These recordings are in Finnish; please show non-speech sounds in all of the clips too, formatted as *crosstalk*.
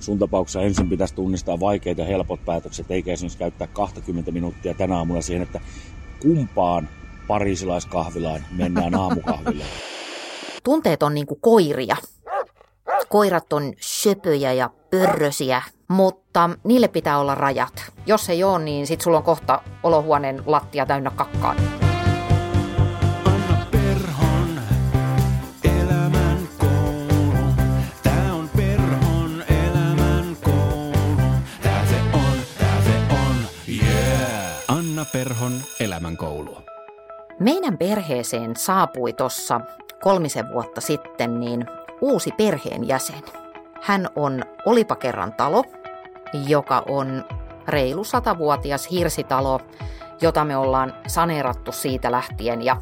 sun tapauksessa ensin pitäisi tunnistaa vaikeat ja helpot päätökset, eikä esimerkiksi käyttää 20 minuuttia tänä aamulla siihen, että kumpaan parisilaiskahvilaan mennään aamukahville. *laughs* Tunteet on niinku koiria. Koirat on söpöjä ja pörrösiä, mutta niille pitää olla rajat. Jos ei ole, niin sit sulla on kohta olohuoneen lattia täynnä kakkaa. Elämän koulu. Meidän perheeseen saapui tuossa kolmisen vuotta sitten niin uusi perheenjäsen. Hän on Olipa kerran talo, joka on reilu satavuotias hirsitalo, jota me ollaan saneerattu siitä lähtien ja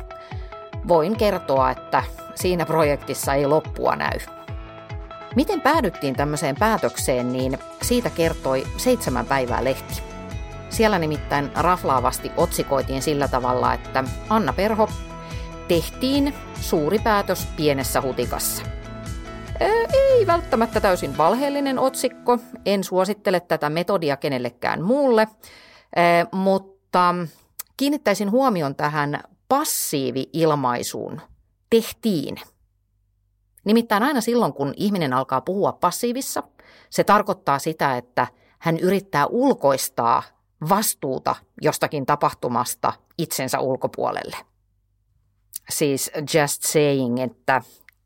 voin kertoa, että siinä projektissa ei loppua näy. Miten päädyttiin tämmöiseen päätökseen, niin siitä kertoi seitsemän päivää lehti. Siellä nimittäin raflaavasti otsikoitiin sillä tavalla, että Anna Perho tehtiin suuri päätös pienessä hutikassa. Ei välttämättä täysin valheellinen otsikko, en suosittele tätä metodia kenellekään muulle, mutta kiinnittäisin huomion tähän passiivi-ilmaisuun. Tehtiin. Nimittäin aina silloin, kun ihminen alkaa puhua passiivissa, se tarkoittaa sitä, että hän yrittää ulkoistaa vastuuta jostakin tapahtumasta itsensä ulkopuolelle. Siis just saying, että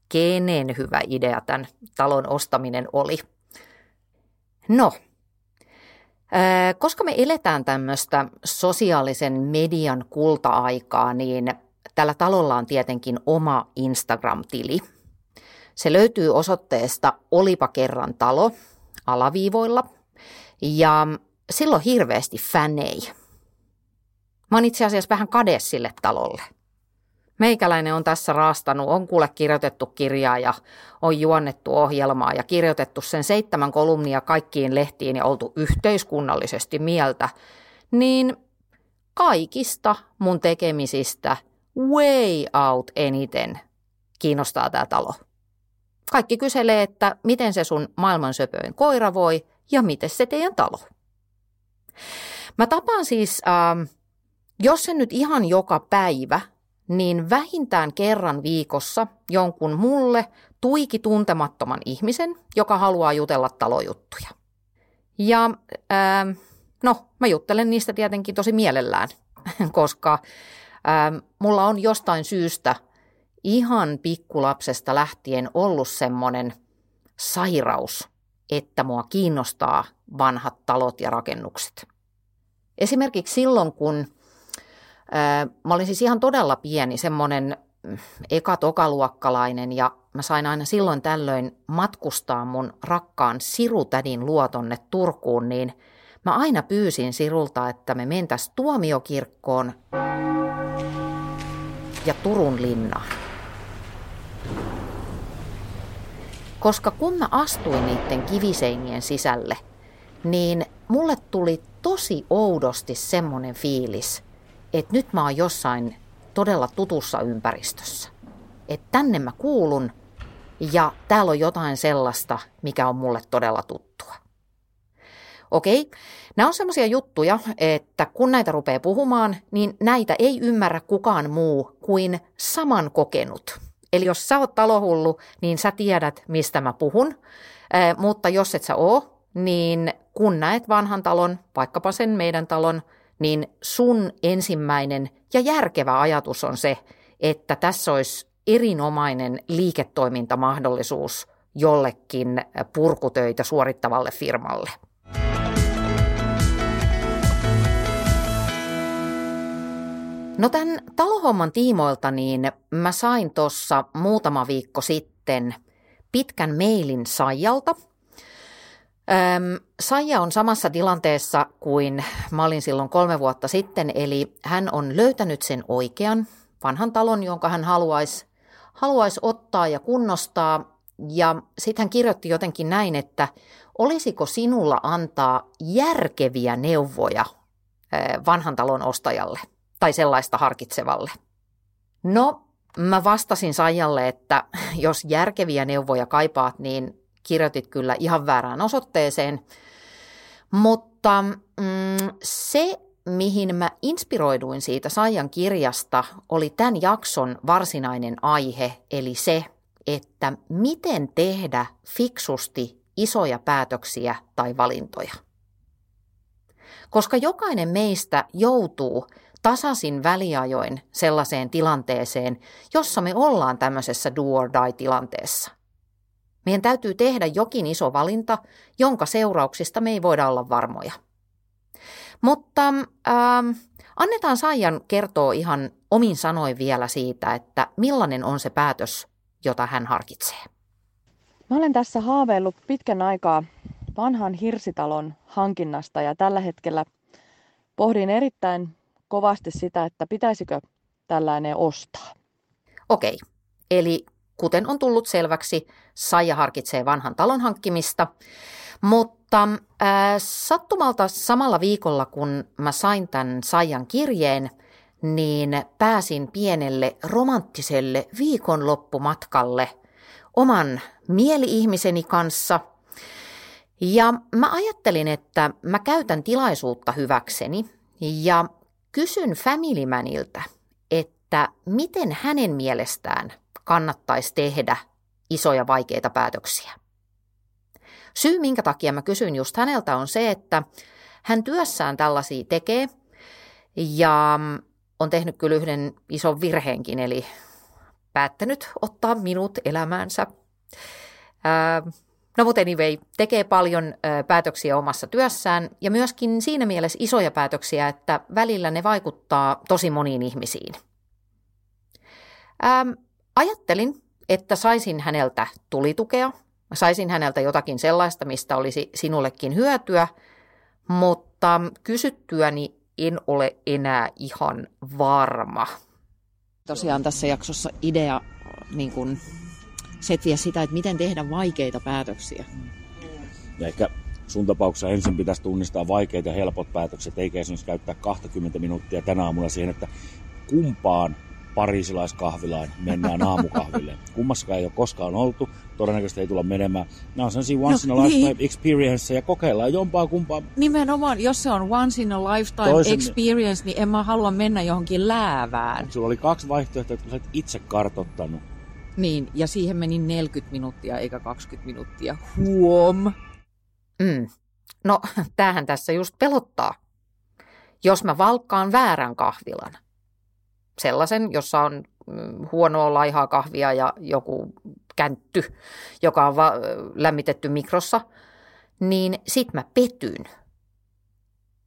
kenen hyvä idea tämän talon ostaminen oli. No, koska me eletään tämmöistä sosiaalisen median kulta-aikaa, niin tällä talolla on tietenkin oma Instagram-tili. Se löytyy osoitteesta Olipa kerran talo alaviivoilla ja silloin hirveästi fänei. Mä oon itse asiassa vähän kade sille talolle. Meikäläinen on tässä raastanut, on kuule kirjoitettu kirjaa ja on juonnettu ohjelmaa ja kirjoitettu sen seitsemän kolumnia kaikkiin lehtiin ja oltu yhteiskunnallisesti mieltä, niin kaikista mun tekemisistä way out eniten kiinnostaa tämä talo. Kaikki kyselee, että miten se sun maailman söpöin koira voi ja miten se teidän talo. Mä tapaan siis, äh, jos se nyt ihan joka päivä, niin vähintään kerran viikossa jonkun mulle tuiki tuntemattoman ihmisen, joka haluaa jutella talojuttuja. Ja äh, no, mä juttelen niistä tietenkin tosi mielellään, *laughs* koska äh, mulla on jostain syystä ihan pikkulapsesta lähtien ollut semmoinen sairaus, että mua kiinnostaa vanhat talot ja rakennukset. Esimerkiksi silloin, kun ää, mä olin siis ihan todella pieni, semmoinen mm, eka-tokaluokkalainen ja mä sain aina silloin tällöin matkustaa mun rakkaan Sirutädin luo tonne Turkuun, niin mä aina pyysin Sirulta, että me mentäs tuomiokirkkoon ja Turun linnaan. Koska kun mä astuin niiden kiviseinien sisälle, niin mulle tuli tosi oudosti semmoinen fiilis, että nyt mä oon jossain todella tutussa ympäristössä. Että tänne mä kuulun ja täällä on jotain sellaista, mikä on mulle todella tuttua. Okei, nämä on semmoisia juttuja, että kun näitä rupeaa puhumaan, niin näitä ei ymmärrä kukaan muu kuin saman kokenut. Eli jos sä oot talohullu, niin sä tiedät, mistä mä puhun, mutta jos et sä oo, niin kun näet vanhan talon, vaikkapa sen meidän talon, niin sun ensimmäinen ja järkevä ajatus on se, että tässä olisi erinomainen liiketoimintamahdollisuus jollekin purkutöitä suorittavalle firmalle. No tämän talohomman tiimoilta niin mä sain tuossa muutama viikko sitten pitkän mailin Saijalta – Öm, Saija on samassa tilanteessa kuin mä olin silloin kolme vuotta sitten, eli hän on löytänyt sen oikean vanhan talon, jonka hän haluaisi, haluaisi ottaa ja kunnostaa. Ja sitten hän kirjoitti jotenkin näin, että olisiko sinulla antaa järkeviä neuvoja vanhan talon ostajalle tai sellaista harkitsevalle. No, mä vastasin Saijalle, että *laughs* jos järkeviä neuvoja kaipaat, niin kirjoitit kyllä ihan väärään osoitteeseen. Mutta mm, se, mihin mä inspiroiduin siitä Saijan kirjasta, oli tämän jakson varsinainen aihe, eli se, että miten tehdä fiksusti isoja päätöksiä tai valintoja. Koska jokainen meistä joutuu tasasin väliajoin sellaiseen tilanteeseen, jossa me ollaan tämmöisessä do or die tilanteessa. Meidän täytyy tehdä jokin iso valinta, jonka seurauksista me ei voida olla varmoja. Mutta ähm, annetaan Saijan kertoa ihan omin sanoin vielä siitä, että millainen on se päätös, jota hän harkitsee. Mä olen tässä haaveillut pitkän aikaa vanhan hirsitalon hankinnasta ja tällä hetkellä pohdin erittäin kovasti sitä, että pitäisikö tällainen ostaa. Okei, eli kuten on tullut selväksi, Saija harkitsee vanhan talon hankkimista, mutta äh, sattumalta samalla viikolla, kun mä sain tämän Saijan kirjeen, niin pääsin pienelle romanttiselle viikonloppumatkalle oman mieli-ihmiseni kanssa. Ja mä ajattelin, että mä käytän tilaisuutta hyväkseni ja kysyn Family Maniltä, että miten hänen mielestään kannattaisi tehdä isoja vaikeita päätöksiä. Syy, minkä takia mä kysyn just häneltä, on se, että hän työssään tällaisia tekee ja on tehnyt kyllä yhden ison virheenkin, eli päättänyt ottaa minut elämäänsä. Ää, no mutta anyway, tekee paljon ää, päätöksiä omassa työssään ja myöskin siinä mielessä isoja päätöksiä, että välillä ne vaikuttaa tosi moniin ihmisiin. Ää, ajattelin, että saisin häneltä tulitukea, saisin häneltä jotakin sellaista, mistä olisi sinullekin hyötyä, mutta kysyttyäni en ole enää ihan varma. Tosiaan tässä jaksossa idea niin kun, setviä sitä, että miten tehdä vaikeita päätöksiä. Ja ehkä sun tapauksessa ensin pitäisi tunnistaa vaikeat ja helpot päätökset, eikä esimerkiksi käyttää 20 minuuttia tänä aamulla siihen, että kumpaan pariisilaiskahvilaan mennään *laughs* aamukahville. Kummassakaan ei ole koskaan oltu, todennäköisesti ei tulla menemään. Nämä on sellaisia once No, in a lifetime niin. experience ja kokeillaan jompaa kumpaa. Nimenomaan, jos se on once in a lifetime Toisen- experience, niin en mä halua mennä johonkin läävään. Sulla oli kaksi vaihtoehtoa, jotka sä et itse kartottanut. Niin, ja siihen meni 40 minuuttia eikä 20 minuuttia. Huom! Mm. No, tämähän tässä just pelottaa. Jos mä valkkaan väärän kahvilan, sellaisen, jossa on mm, huonoa laihaa kahvia ja joku käntty, joka on va- lämmitetty mikrossa, niin sit mä petyn.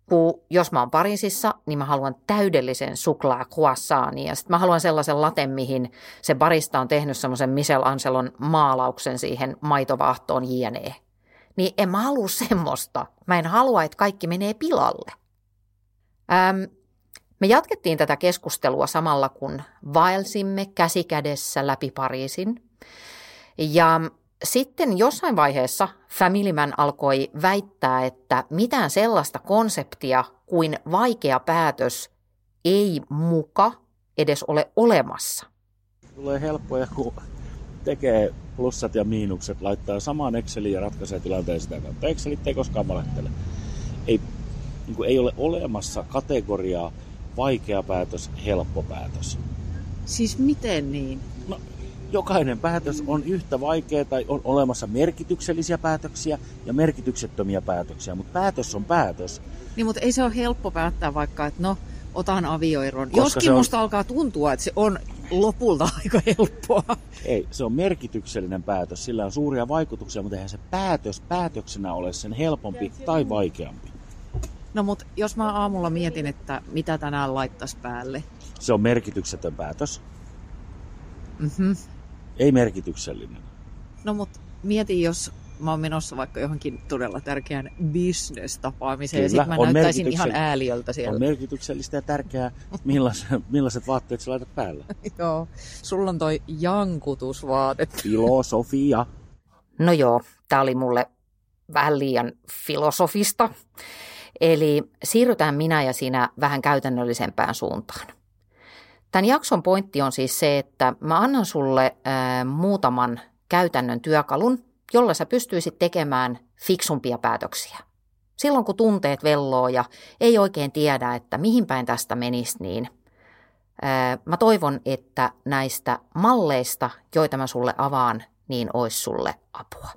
Kun jos mä oon Pariisissa, niin mä haluan täydellisen suklaa croissantin ja sit mä haluan sellaisen laten, mihin se barista on tehnyt semmoisen Michel Anselon maalauksen siihen maitovahtoon jne niin en mä halua semmoista. Mä en halua, että kaikki menee pilalle. Ähm, me jatkettiin tätä keskustelua samalla, kun vaelsimme käsikädessä läpi Pariisin. Ja sitten jossain vaiheessa Family Man alkoi väittää, että mitään sellaista konseptia kuin vaikea päätös ei muka edes ole olemassa. Tulee helppoja, kun tekee plussat ja miinukset, laittaa samaan Exceliin ja ratkaisee tilanteen sitä kautta. Excelit ei koskaan valehtele. Ei, niin kuin ei ole olemassa kategoriaa vaikea päätös, helppo päätös. Siis miten niin? Jokainen päätös on yhtä vaikea tai on olemassa merkityksellisiä päätöksiä ja merkityksettömiä päätöksiä, mutta päätös on päätös. Niin, mutta ei se ole helppo päättää vaikka, että no, otan avioeron. Koska Joskin on- musta alkaa tuntua, että se on lopulta *laughs* aika helppoa. Ei, se on merkityksellinen päätös, sillä on suuria vaikutuksia, mutta eihän se päätös päätöksenä ole sen helpompi tai vaikeampi. No mutta jos mä aamulla mietin, että mitä tänään laittaisi päälle. Se on merkityksetön päätös, Mm-hmm. Ei merkityksellinen. No mutta mietin, jos mä oon menossa vaikka johonkin todella tärkeään business-tapaamiseen ja sitten mä on näyttäisin ihan ääliöltä siellä. On merkityksellistä ja tärkeää, millaiset, millaiset vaatteet sä laitat päälle. *laughs* Joo, sulla on toi jankutusvaate. Filosofia. No joo, tämä oli mulle vähän liian filosofista. Eli siirrytään minä ja sinä vähän käytännöllisempään suuntaan. Tämän jakson pointti on siis se, että mä annan sulle ää, muutaman käytännön työkalun, jolla sä pystyisit tekemään fiksumpia päätöksiä. Silloin kun tunteet velloo ja ei oikein tiedä, että mihin päin tästä menisi, niin mä toivon, että näistä malleista, joita mä sulle avaan, niin ois sulle apua.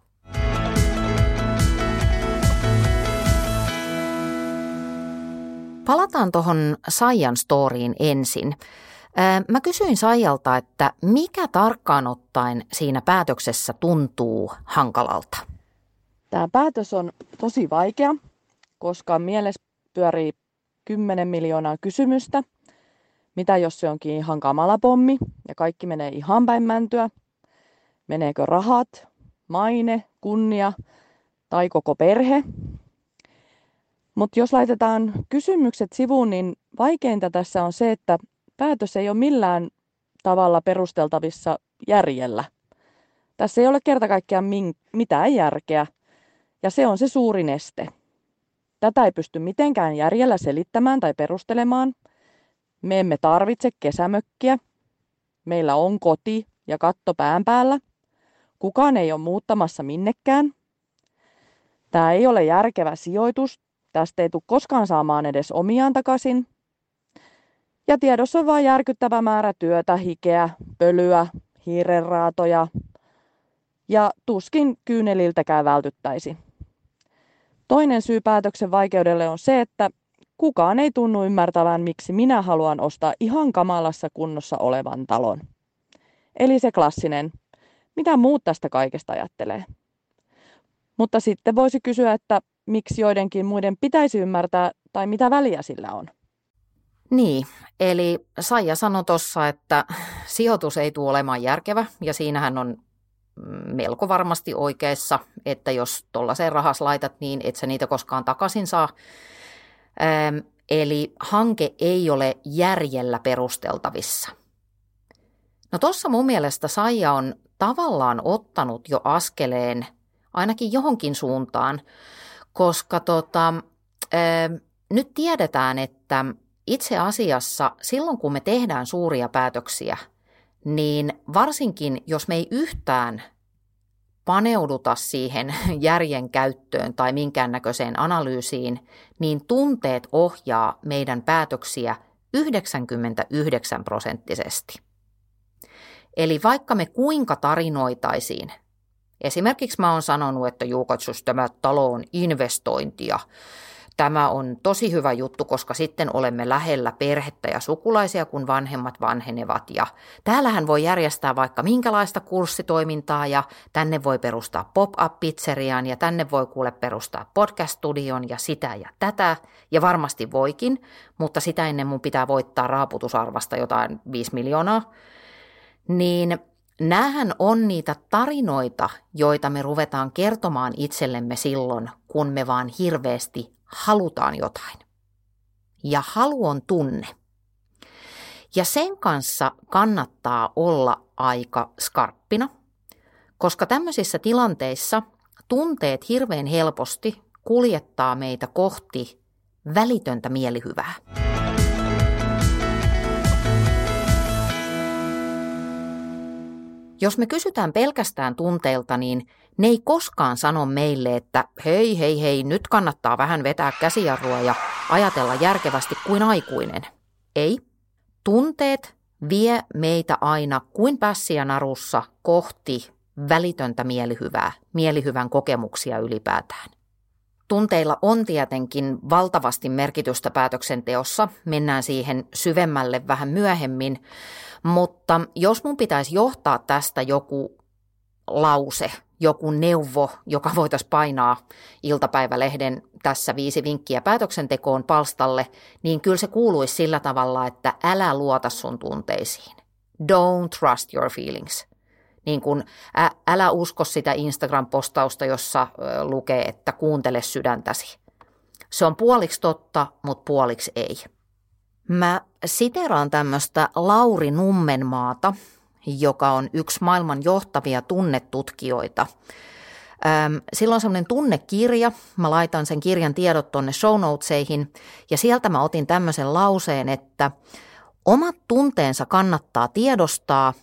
Palataan tuohon Saijan storiin ensin. Mä kysyin Saijalta, että mikä tarkkaan ottaen siinä päätöksessä tuntuu hankalalta? Tämä päätös on tosi vaikea, koska mielessä pyörii 10 miljoonaa kysymystä. Mitä jos se onkin ihan kamala pommi ja kaikki menee ihan päin mäntyä? Meneekö rahat, maine, kunnia tai koko perhe? Mutta jos laitetaan kysymykset sivuun, niin vaikeinta tässä on se, että päätös ei ole millään tavalla perusteltavissa järjellä. Tässä ei ole kerta kaikkiaan mitään järkeä, ja se on se suurin este. Tätä ei pysty mitenkään järjellä selittämään tai perustelemaan. Me emme tarvitse kesämökkiä. Meillä on koti ja katto pään päällä. Kukaan ei ole muuttamassa minnekään. Tämä ei ole järkevä sijoitus. Tästä ei tule koskaan saamaan edes omiaan takaisin. Ja tiedossa on vain järkyttävä määrä työtä, hikeä, pölyä, hiirenraatoja ja tuskin kyyneliltäkään vältyttäisi. Toinen syy päätöksen vaikeudelle on se, että kukaan ei tunnu ymmärtävän, miksi minä haluan ostaa ihan kamalassa kunnossa olevan talon. Eli se klassinen, mitä muut tästä kaikesta ajattelee. Mutta sitten voisi kysyä, että miksi joidenkin muiden pitäisi ymmärtää tai mitä väliä sillä on. Niin, eli Saija sanoi tuossa, että sijoitus ei tule olemaan järkevä ja siinähän on melko varmasti oikeassa, että jos tuollaiseen rahas laitat, niin et sä niitä koskaan takaisin saa. Ähm, eli hanke ei ole järjellä perusteltavissa. No tuossa mun mielestä Saija on tavallaan ottanut jo askeleen ainakin johonkin suuntaan, koska tota, äh, nyt tiedetään, että itse asiassa silloin kun me tehdään suuria päätöksiä – niin varsinkin jos me ei yhtään paneuduta siihen *laughs* järjen käyttöön tai minkäännäköiseen analyysiin, niin tunteet ohjaa meidän päätöksiä 99 prosenttisesti. Eli vaikka me kuinka tarinoitaisiin, esimerkiksi mä oon sanonut, että Juukatsus tämä talo on investointia, Tämä on tosi hyvä juttu, koska sitten olemme lähellä perhettä ja sukulaisia, kun vanhemmat vanhenevat. Ja täällähän voi järjestää vaikka minkälaista kurssitoimintaa ja tänne voi perustaa pop-up-pizzerian ja tänne voi kuule perustaa podcast-studion ja sitä ja tätä. Ja varmasti voikin, mutta sitä ennen mun pitää voittaa raaputusarvasta jotain 5 miljoonaa. Niin Nämähän on niitä tarinoita, joita me ruvetaan kertomaan itsellemme silloin, kun me vaan hirveästi halutaan jotain. Ja halu on tunne. Ja sen kanssa kannattaa olla aika skarppina, koska tämmöisissä tilanteissa tunteet hirveän helposti kuljettaa meitä kohti välitöntä mielihyvää. Jos me kysytään pelkästään tunteilta, niin ne ei koskaan sano meille, että hei, hei, hei, nyt kannattaa vähän vetää käsijarrua ja ajatella järkevästi kuin aikuinen. Ei. Tunteet vie meitä aina kuin pässiä narussa kohti välitöntä mielihyvää, mielihyvän kokemuksia ylipäätään. Tunteilla on tietenkin valtavasti merkitystä päätöksenteossa, mennään siihen syvemmälle vähän myöhemmin, mutta jos mun pitäisi johtaa tästä joku lause, joku neuvo, joka voitaisiin painaa iltapäivälehden tässä viisi vinkkiä päätöksentekoon palstalle, niin kyllä se kuuluisi sillä tavalla, että älä luota sun tunteisiin. Don't trust your feelings. Niin kun, ä, älä usko sitä Instagram-postausta, jossa ö, lukee, että kuuntele sydäntäsi. Se on puoliksi totta, mutta puoliksi ei. Mä siteraan tämmöistä Lauri Nummenmaata, joka on yksi maailman johtavia tunnetutkijoita. Sillä on semmoinen tunnekirja, mä laitan sen kirjan tiedot tonne show notesihin, ja sieltä mä otin tämmöisen lauseen, että omat tunteensa kannattaa tiedostaa,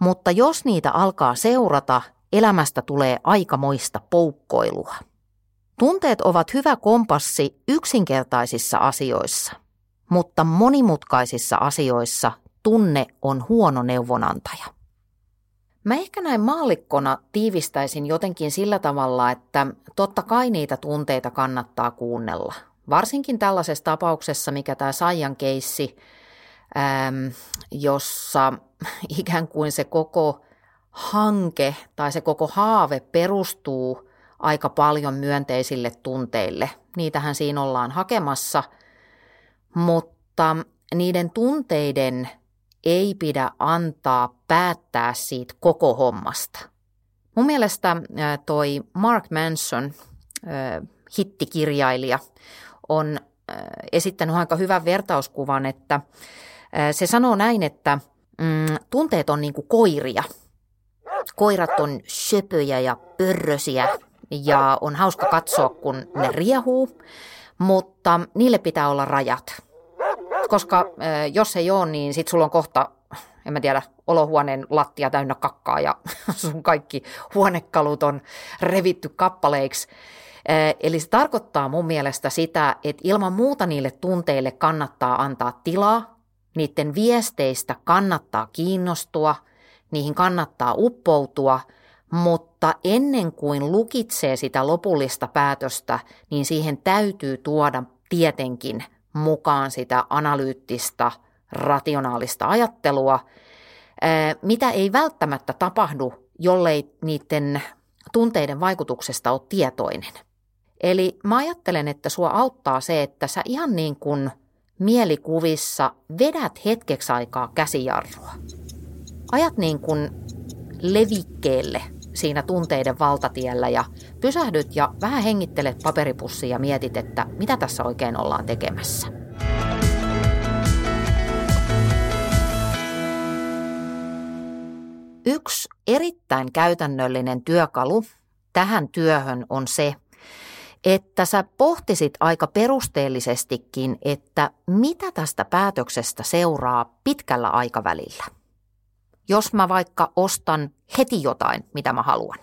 mutta jos niitä alkaa seurata, elämästä tulee aikamoista poukkoilua. Tunteet ovat hyvä kompassi yksinkertaisissa asioissa, mutta monimutkaisissa asioissa tunne on huono neuvonantaja. Mä ehkä näin maallikkona tiivistäisin jotenkin sillä tavalla, että totta kai niitä tunteita kannattaa kuunnella. Varsinkin tällaisessa tapauksessa, mikä tämä Saijan keissi, jossa *laughs* ikään kuin se koko hanke tai se koko haave perustuu aika paljon myönteisille tunteille. Niitähän siinä ollaan hakemassa, mutta niiden tunteiden ei pidä antaa päättää siitä koko hommasta. Mun mielestä toi Mark Manson, hittikirjailija, on esittänyt aika hyvän vertauskuvan, että se sanoo näin, että mm, tunteet on niin kuin koiria. Koirat on söpöjä ja pörrösiä ja on hauska katsoa, kun ne riehuu, mutta niille pitää olla rajat. Koska jos ei ole, niin sit sulla on kohta, en mä tiedä, olohuoneen lattia täynnä kakkaa ja *laughs* sun kaikki huonekalut on revitty kappaleiksi. Eli se tarkoittaa mun mielestä sitä, että ilman muuta niille tunteille kannattaa antaa tilaa, niiden viesteistä kannattaa kiinnostua, niihin kannattaa uppoutua, mutta ennen kuin lukitsee sitä lopullista päätöstä, niin siihen täytyy tuoda tietenkin mukaan sitä analyyttistä, rationaalista ajattelua, mitä ei välttämättä tapahdu, jollei niiden tunteiden vaikutuksesta ole tietoinen. Eli mä ajattelen, että sua auttaa se, että sä ihan niin kuin mielikuvissa vedät hetkeksi aikaa käsijarrua. Ajat niin kuin levikkeelle siinä tunteiden valtatiellä ja pysähdyt ja vähän hengittelet paperipussia ja mietit, että mitä tässä oikein ollaan tekemässä. Yksi erittäin käytännöllinen työkalu tähän työhön on se, että sä pohtisit aika perusteellisestikin, että mitä tästä päätöksestä seuraa pitkällä aikavälillä. Jos mä vaikka ostan heti jotain, mitä mä haluan,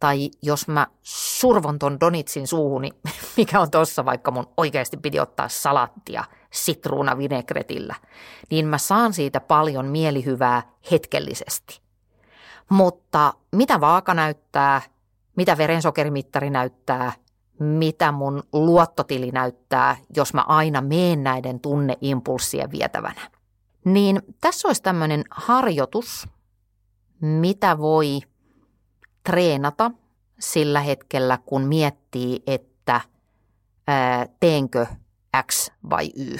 tai jos mä survon ton donitsin suuhuni, *laughs* mikä on tossa, vaikka mun oikeasti piti ottaa salattia sitruunavinegretillä, niin mä saan siitä paljon mielihyvää hetkellisesti. Mutta mitä vaaka näyttää, mitä verensokerimittari näyttää, mitä mun luottotili näyttää, jos mä aina meen näiden tunneimpulssien vietävänä. Niin tässä olisi tämmöinen harjoitus, mitä voi treenata sillä hetkellä, kun miettii, että ää, teenkö X vai Y.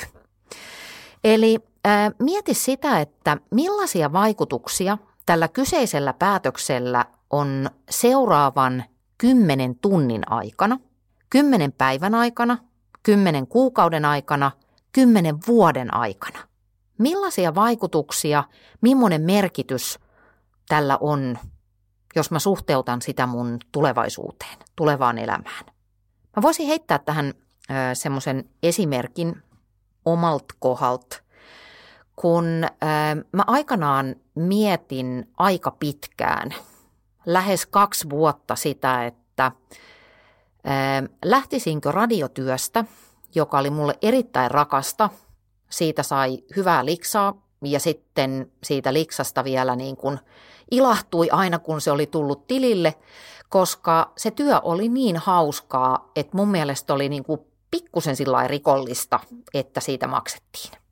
Eli ää, mieti sitä, että millaisia vaikutuksia tällä kyseisellä päätöksellä on seuraavan kymmenen tunnin aikana – kymmenen päivän aikana, kymmenen kuukauden aikana, kymmenen vuoden aikana. Millaisia vaikutuksia, millainen merkitys tällä on, jos mä suhteutan sitä mun tulevaisuuteen, tulevaan elämään. Mä voisin heittää tähän semmoisen esimerkin omalt kohdalt, kun ö, mä aikanaan mietin aika pitkään, lähes kaksi vuotta sitä, että Lähtisinkö radiotyöstä, joka oli mulle erittäin rakasta, siitä sai hyvää liksaa ja sitten siitä liksasta vielä niin kuin ilahtui aina kun se oli tullut tilille, koska se työ oli niin hauskaa, että mun mielestä oli niin kuin pikkusen sillä rikollista, että siitä maksettiin.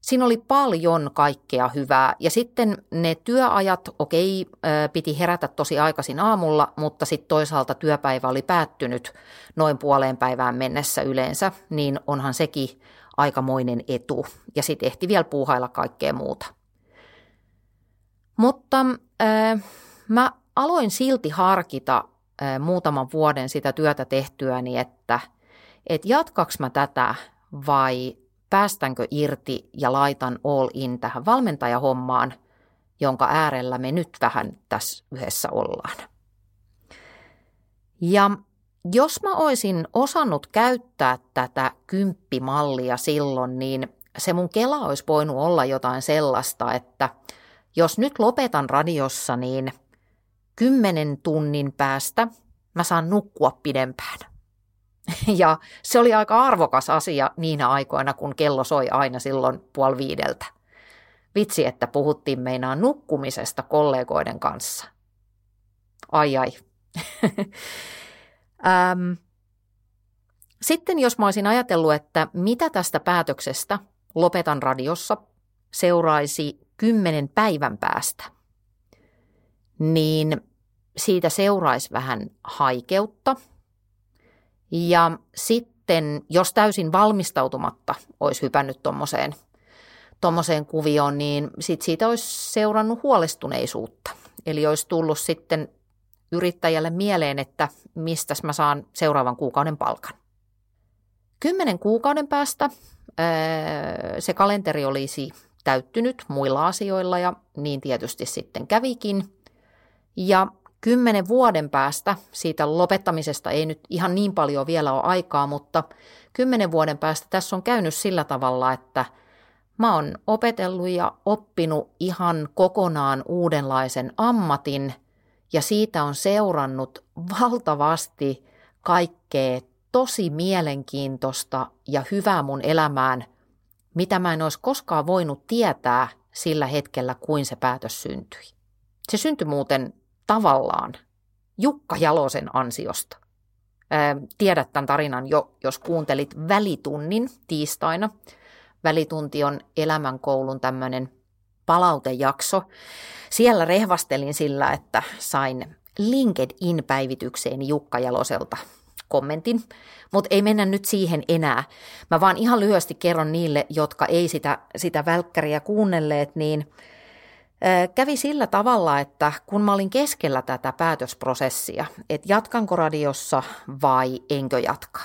Siinä oli paljon kaikkea hyvää ja sitten ne työajat, okei, piti herätä tosi aikaisin aamulla, mutta sitten toisaalta työpäivä oli päättynyt noin puoleen päivään mennessä yleensä, niin onhan sekin aikamoinen etu. Ja sitten ehti vielä puuhailla kaikkea muuta. Mutta äh, mä aloin silti harkita äh, muutaman vuoden sitä työtä tehtyäni, että et jatkaks mä tätä vai päästänkö irti ja laitan all in tähän valmentajahommaan, jonka äärellä me nyt vähän tässä yhdessä ollaan. Ja jos mä olisin osannut käyttää tätä kymppimallia silloin, niin se mun kela olisi voinut olla jotain sellaista, että jos nyt lopetan radiossa, niin kymmenen tunnin päästä mä saan nukkua pidempään. *laughs* Ja se oli aika arvokas asia niinä aikoina, kun kello soi aina silloin puoli viideltä. Vitsi, että puhuttiin meinaan nukkumisesta kollegoiden kanssa. Ai ai. *laughs* ähm. Sitten jos mä olisin ajatellut, että mitä tästä päätöksestä lopetan radiossa seuraisi kymmenen päivän päästä, niin siitä seuraisi vähän haikeutta. Ja sitten, jos täysin valmistautumatta olisi hypännyt tuommoiseen tommoseen kuvioon, niin sit siitä olisi seurannut huolestuneisuutta. Eli olisi tullut sitten yrittäjälle mieleen, että mistä mä saan seuraavan kuukauden palkan. Kymmenen kuukauden päästä se kalenteri olisi täyttynyt muilla asioilla ja niin tietysti sitten kävikin. Ja kymmenen vuoden päästä, siitä lopettamisesta ei nyt ihan niin paljon vielä ole aikaa, mutta kymmenen vuoden päästä tässä on käynyt sillä tavalla, että mä oon opetellut ja oppinut ihan kokonaan uudenlaisen ammatin ja siitä on seurannut valtavasti kaikkea tosi mielenkiintoista ja hyvää mun elämään, mitä mä en olisi koskaan voinut tietää sillä hetkellä, kuin se päätös syntyi. Se syntyi muuten tavallaan Jukka Jalosen ansiosta. Tiedät tämän tarinan jo, jos kuuntelit välitunnin tiistaina. Välitunti on elämänkoulun tämmöinen palautejakso. Siellä rehvastelin sillä, että sain LinkedIn-päivitykseen Jukka Jaloselta kommentin, mutta ei mennä nyt siihen enää. Mä vaan ihan lyhyesti kerron niille, jotka ei sitä, sitä välkkäriä kuunnelleet, niin kävi sillä tavalla, että kun mä olin keskellä tätä päätösprosessia, että jatkanko radiossa vai enkö jatka,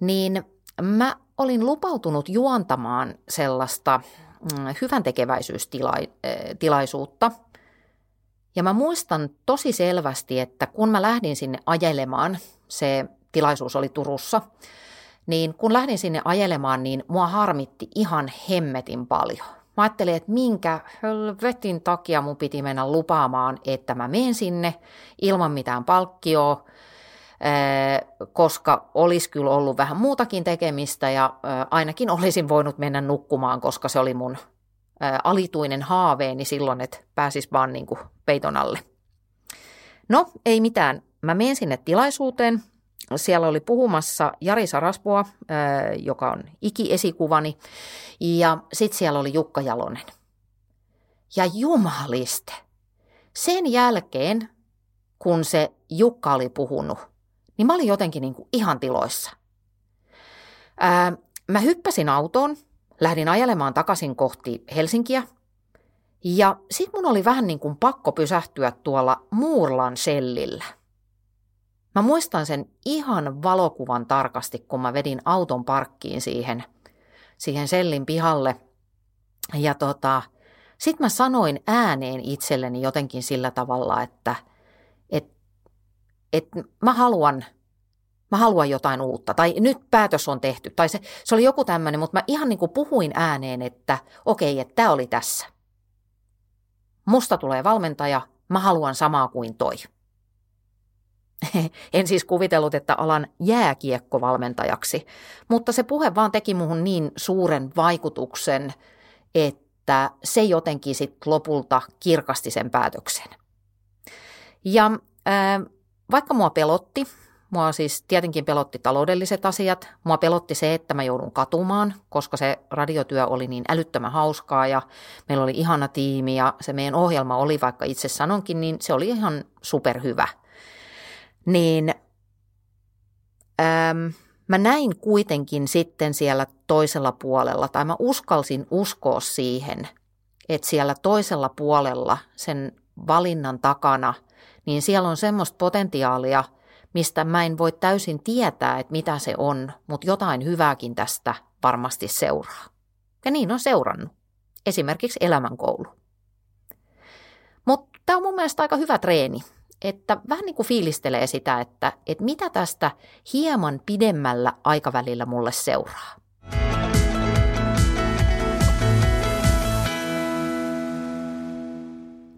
niin mä olin lupautunut juontamaan sellaista hyvän tekeväisyystilaisuutta. Ja mä muistan tosi selvästi, että kun mä lähdin sinne ajelemaan, se tilaisuus oli Turussa, niin kun lähdin sinne ajelemaan, niin mua harmitti ihan hemmetin paljon. Mä ajattelin, että minkä helvetin takia mun piti mennä lupaamaan, että mä menen sinne ilman mitään palkkioa, koska olisi kyllä ollut vähän muutakin tekemistä ja ainakin olisin voinut mennä nukkumaan, koska se oli mun alituinen haaveeni silloin, että pääsis vaan niin kuin peiton alle. No, ei mitään. Mä menen sinne tilaisuuteen. Siellä oli puhumassa Jari Saraspoa, joka on ikiesikuvani, ja sitten siellä oli Jukka Jalonen. Ja jumaliste, sen jälkeen, kun se Jukka oli puhunut, niin mä olin jotenkin niin kuin ihan tiloissa. Ää, mä hyppäsin autoon, lähdin ajelemaan takaisin kohti Helsinkiä, ja sitten mun oli vähän niin kuin pakko pysähtyä tuolla Muurlan sellillä. Mä muistan sen ihan valokuvan tarkasti, kun mä vedin auton parkkiin siihen, siihen sellin pihalle. Ja tota, sitten mä sanoin ääneen itselleni jotenkin sillä tavalla, että – että mä haluan, mä haluan jotain uutta, tai nyt päätös on tehty, tai se, se oli joku tämmöinen, mutta mä ihan niin kuin puhuin ääneen, että okei, että tämä oli tässä. Musta tulee valmentaja, mä haluan samaa kuin toi. *laughs* en siis kuvitellut, että alan jääkiekkovalmentajaksi, mutta se puhe vaan teki muhun niin suuren vaikutuksen, että se jotenkin sitten lopulta kirkasti sen päätöksen. Ja äh, vaikka mua pelotti, mua siis tietenkin pelotti taloudelliset asiat, mua pelotti se, että mä joudun katumaan, koska se radiotyö oli niin älyttömän hauskaa ja meillä oli ihana tiimi ja se meidän ohjelma oli, vaikka itse sanonkin, niin se oli ihan superhyvä. Niin äm, mä näin kuitenkin sitten siellä toisella puolella, tai mä uskalsin uskoa siihen, että siellä toisella puolella sen valinnan takana – niin siellä on semmoista potentiaalia, mistä mä en voi täysin tietää, että mitä se on, mutta jotain hyvääkin tästä varmasti seuraa. Ja niin on seurannut. Esimerkiksi elämänkoulu. Mutta tämä on mun mielestä aika hyvä treeni, että vähän niin kuin fiilistelee sitä, että, että mitä tästä hieman pidemmällä aikavälillä mulle seuraa.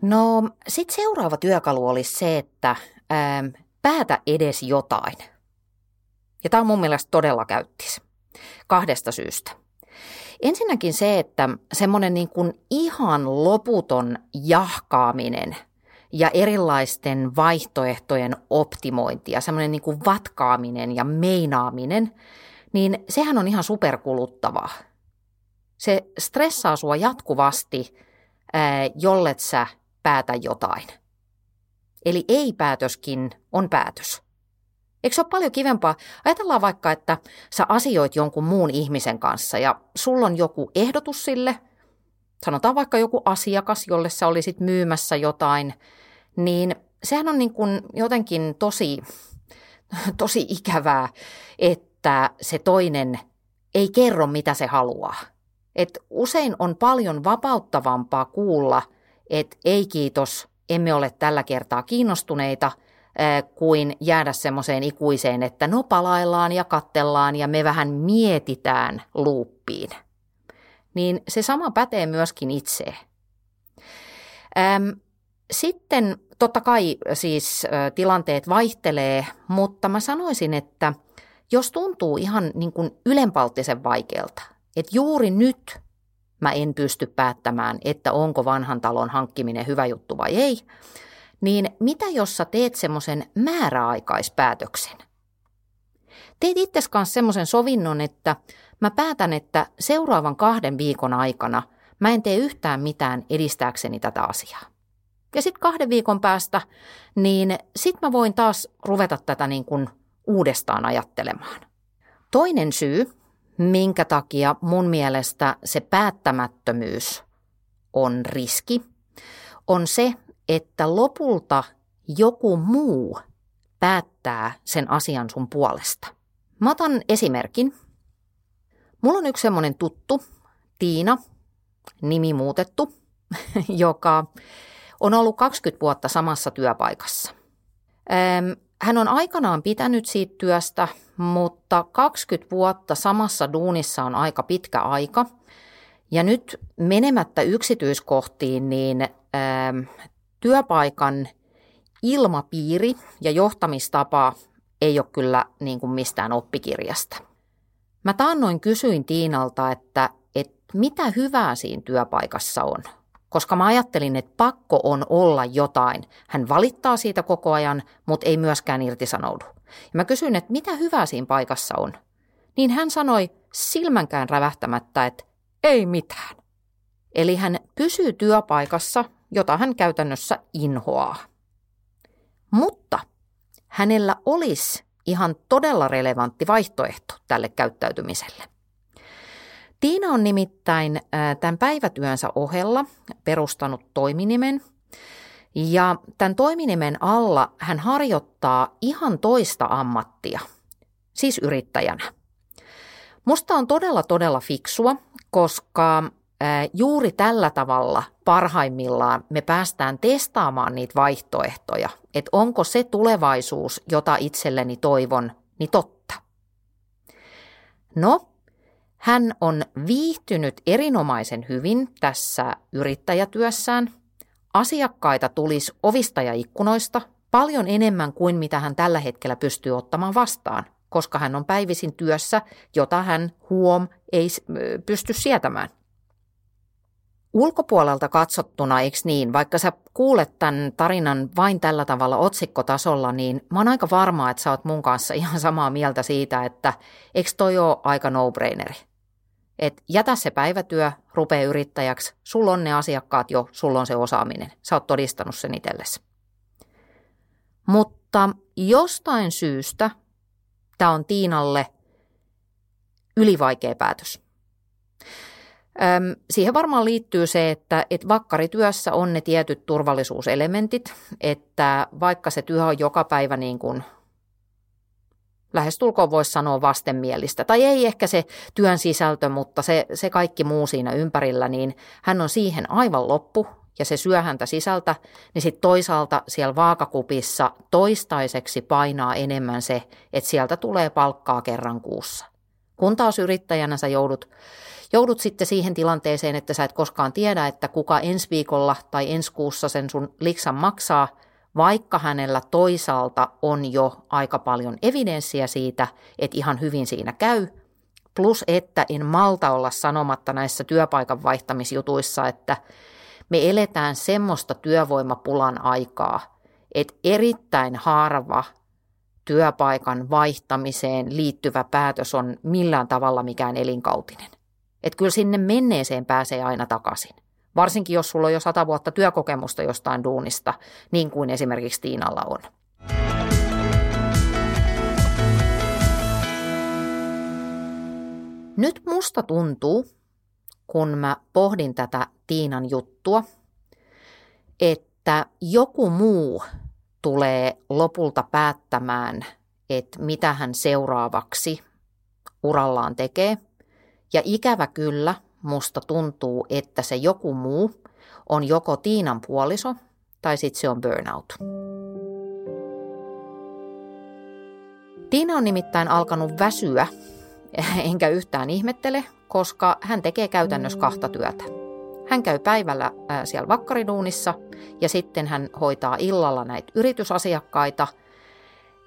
No, sitten seuraava työkalu olisi se, että ää, päätä edes jotain. Ja tämä on mun mielestä todella käyttis. Kahdesta syystä. Ensinnäkin se, että semmoinen niin kuin ihan loputon jahkaaminen ja erilaisten vaihtoehtojen optimointi ja semmoinen niin kuin vatkaaminen ja meinaaminen, niin sehän on ihan superkuluttavaa. Se stressaa sua jatkuvasti, ää, jollet sä päätä jotain. Eli ei-päätöskin on päätös. Eikö se ole paljon kivempaa? Ajatellaan vaikka, että sä asioit jonkun muun ihmisen kanssa ja sulla on joku ehdotus sille, sanotaan vaikka joku asiakas, jolle sä olisit myymässä jotain, niin sehän on niin kuin jotenkin tosi, tosi ikävää, että se toinen ei kerro, mitä se haluaa. Et usein on paljon vapauttavampaa kuulla, että ei kiitos, emme ole tällä kertaa kiinnostuneita – kuin jäädä semmoiseen ikuiseen, että no palaillaan ja kattellaan ja me vähän mietitään luuppiin. Niin se sama pätee myöskin itseen. Sitten totta kai siis tilanteet vaihtelee, mutta mä sanoisin, että jos tuntuu ihan niin kuin ylenpalttisen vaikealta, että juuri nyt mä en pysty päättämään, että onko vanhan talon hankkiminen hyvä juttu vai ei, niin mitä jos sä teet semmoisen määräaikaispäätöksen? Teet itse kanssa semmoisen sovinnon, että mä päätän, että seuraavan kahden viikon aikana mä en tee yhtään mitään edistääkseni tätä asiaa. Ja sitten kahden viikon päästä, niin sit mä voin taas ruveta tätä niin kuin uudestaan ajattelemaan. Toinen syy, minkä takia mun mielestä se päättämättömyys on riski, on se, että lopulta joku muu päättää sen asian sun puolesta. Mä otan esimerkin. Mulla on yksi semmoinen tuttu, Tiina, nimi muutettu, *laughs* joka on ollut 20 vuotta samassa työpaikassa. Hän on aikanaan pitänyt siitä työstä, mutta 20 vuotta samassa duunissa on aika pitkä aika. Ja nyt menemättä yksityiskohtiin, niin työpaikan ilmapiiri ja johtamistapa ei ole kyllä niin kuin mistään oppikirjasta. Mä taannoin kysyin Tiinalta, että, että mitä hyvää siinä työpaikassa on, koska mä ajattelin, että pakko on olla jotain. Hän valittaa siitä koko ajan, mutta ei myöskään irtisanoudu. Ja mä kysyin, että mitä hyvää siinä paikassa on. Niin hän sanoi silmänkään rävähtämättä, että ei mitään. Eli hän pysyy työpaikassa, jota hän käytännössä inhoaa. Mutta hänellä olisi ihan todella relevantti vaihtoehto tälle käyttäytymiselle. Tiina on nimittäin tämän päivätyönsä ohella perustanut toiminimen ja tämän toiminimen alla hän harjoittaa ihan toista ammattia, siis yrittäjänä. Musta on todella todella fiksua, koska juuri tällä tavalla parhaimmillaan me päästään testaamaan niitä vaihtoehtoja, että onko se tulevaisuus, jota itselleni toivon, niin totta. No, hän on viihtynyt erinomaisen hyvin tässä yrittäjätyössään. Asiakkaita tulisi ovista ja ikkunoista paljon enemmän kuin mitä hän tällä hetkellä pystyy ottamaan vastaan, koska hän on päivisin työssä, jota hän huom ei pysty sietämään. Ulkopuolelta katsottuna, eikö niin, vaikka sä kuulet tämän tarinan vain tällä tavalla otsikkotasolla, niin mä oon aika varma, että sä oot mun kanssa ihan samaa mieltä siitä, että eikö toi ole aika no-braineri. Et jätä se päivätyö, rupee yrittäjäksi, sulla on ne asiakkaat jo, sulla on se osaaminen, sä oot todistanut sen itsellesi. Mutta jostain syystä tämä on Tiinalle ylivaikea päätös. Öm, siihen varmaan liittyy se, että, että vakkarityössä on ne tietyt turvallisuuselementit, että vaikka se työ on joka päivä niin kuin lähestulkoon voisi sanoa vastenmielistä, tai ei ehkä se työn sisältö, mutta se, se kaikki muu siinä ympärillä, niin hän on siihen aivan loppu, ja se syö häntä sisältä, niin sitten toisaalta siellä vaakakupissa toistaiseksi painaa enemmän se, että sieltä tulee palkkaa kerran kuussa. Kun taas yrittäjänä sä joudut, joudut sitten siihen tilanteeseen, että sä et koskaan tiedä, että kuka ensi viikolla tai ensi kuussa sen sun liksan maksaa, vaikka hänellä toisaalta on jo aika paljon evidenssiä siitä, että ihan hyvin siinä käy, plus että en malta olla sanomatta näissä työpaikan vaihtamisjutuissa, että me eletään semmoista työvoimapulan aikaa, että erittäin harva työpaikan vaihtamiseen liittyvä päätös on millään tavalla mikään elinkautinen. Että kyllä sinne menneeseen pääsee aina takaisin. Varsinkin jos sulla on jo sata vuotta työkokemusta jostain duunista, niin kuin esimerkiksi Tiinalla on. Nyt musta tuntuu, kun mä pohdin tätä Tiinan juttua, että joku muu tulee lopulta päättämään, että mitä hän seuraavaksi urallaan tekee. Ja ikävä kyllä, musta tuntuu, että se joku muu on joko Tiinan puoliso tai sitten se on burnout. Tiina on nimittäin alkanut väsyä, *laughs* enkä yhtään ihmettele, koska hän tekee käytännössä kahta työtä. Hän käy päivällä siellä vakkariduunissa ja sitten hän hoitaa illalla näitä yritysasiakkaita.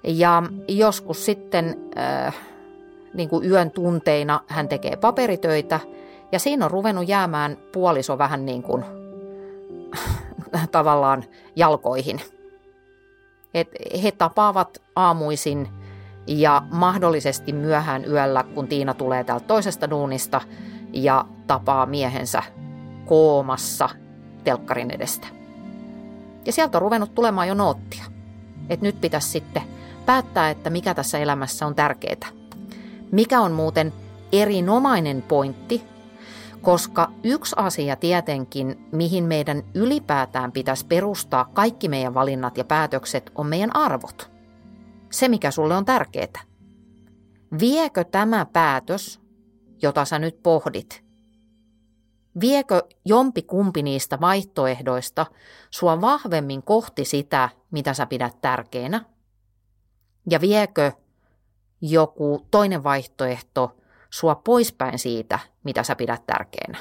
Ja joskus sitten äh, niin kuin yön tunteina hän tekee paperitöitä ja siinä on ruvennut jäämään puoliso vähän niin kuin *laughs* tavallaan jalkoihin. Et he tapaavat aamuisin ja mahdollisesti myöhään yöllä, kun Tiina tulee täältä toisesta duunista ja tapaa miehensä koomassa telkkarin edestä. Ja sieltä on ruvennut tulemaan jo noottia. Että nyt pitäisi sitten päättää, että mikä tässä elämässä on tärkeää. Mikä on muuten erinomainen pointti, koska yksi asia tietenkin, mihin meidän ylipäätään pitäisi perustaa kaikki meidän valinnat ja päätökset, on meidän arvot. Se, mikä sulle on tärkeää. Viekö tämä päätös, jota sä nyt pohdit, Viekö jompi kumpi niistä vaihtoehdoista sua vahvemmin kohti sitä, mitä sä pidät tärkeänä? Ja viekö joku toinen vaihtoehto sua poispäin siitä, mitä sä pidät tärkeänä?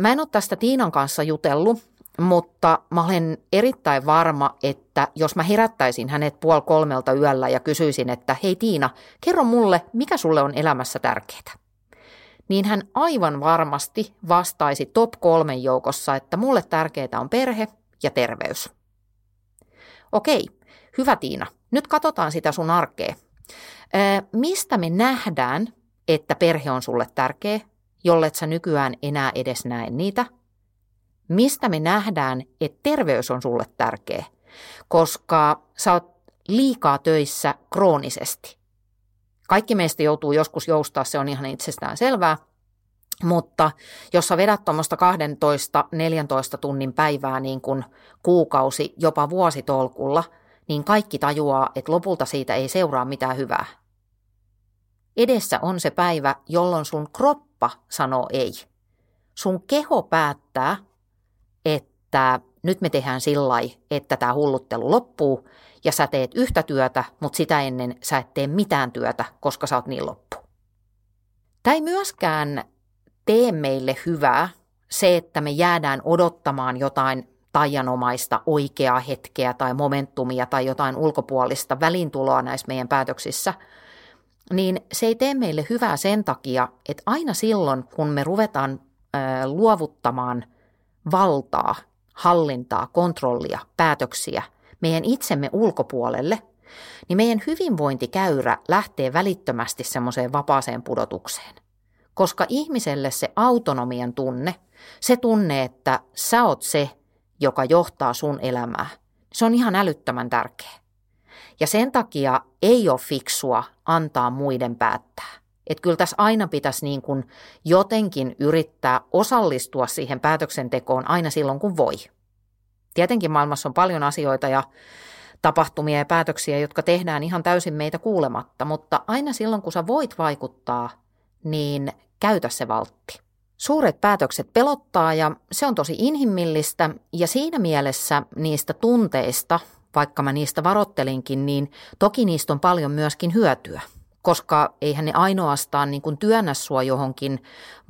Mä en ole tästä Tiinan kanssa jutellut, mutta mä olen erittäin varma, että jos mä herättäisin hänet puoli kolmelta yöllä ja kysyisin, että hei Tiina, kerro mulle, mikä sulle on elämässä tärkeää niin hän aivan varmasti vastaisi top kolmen joukossa, että mulle tärkeää on perhe ja terveys. Okei, hyvä Tiina, nyt katsotaan sitä sun arkea. Mistä me nähdään, että perhe on sulle tärkeä, jollet sä nykyään enää edes näe niitä? Mistä me nähdään, että terveys on sulle tärkeä, koska sä oot liikaa töissä kroonisesti? Kaikki meistä joutuu joskus joustaa, se on ihan itsestään selvää. Mutta jos sä vedät tuommoista 12-14 tunnin päivää niin kuin kuukausi, jopa vuositolkulla, niin kaikki tajuaa, että lopulta siitä ei seuraa mitään hyvää. Edessä on se päivä, jolloin sun kroppa sanoo ei. Sun keho päättää, että nyt me tehdään sillä että tämä hulluttelu loppuu ja sä teet yhtä työtä, mutta sitä ennen sä et tee mitään työtä, koska sä oot niin loppu. Tämä ei myöskään tee meille hyvää se, että me jäädään odottamaan jotain taianomaista oikeaa hetkeä tai momentumia tai jotain ulkopuolista välintuloa näissä meidän päätöksissä, niin se ei tee meille hyvää sen takia, että aina silloin, kun me ruvetaan ää, luovuttamaan valtaa, hallintaa, kontrollia, päätöksiä – meidän itsemme ulkopuolelle, niin meidän hyvinvointikäyrä lähtee välittömästi semmoiseen vapaaseen pudotukseen. Koska ihmiselle se autonomian tunne, se tunne, että sä oot se, joka johtaa sun elämää, se on ihan älyttömän tärkeä. Ja sen takia ei ole fiksua antaa muiden päättää. Että kyllä tässä aina pitäisi niin kuin jotenkin yrittää osallistua siihen päätöksentekoon aina silloin, kun voi. Tietenkin maailmassa on paljon asioita ja tapahtumia ja päätöksiä, jotka tehdään ihan täysin meitä kuulematta, mutta aina silloin, kun sä voit vaikuttaa, niin käytä se valtti. Suuret päätökset pelottaa ja se on tosi inhimillistä ja siinä mielessä niistä tunteista, vaikka mä niistä varottelinkin, niin toki niistä on paljon myöskin hyötyä. koska eihän ne ainoastaan niin kuin työnnä sua johonkin,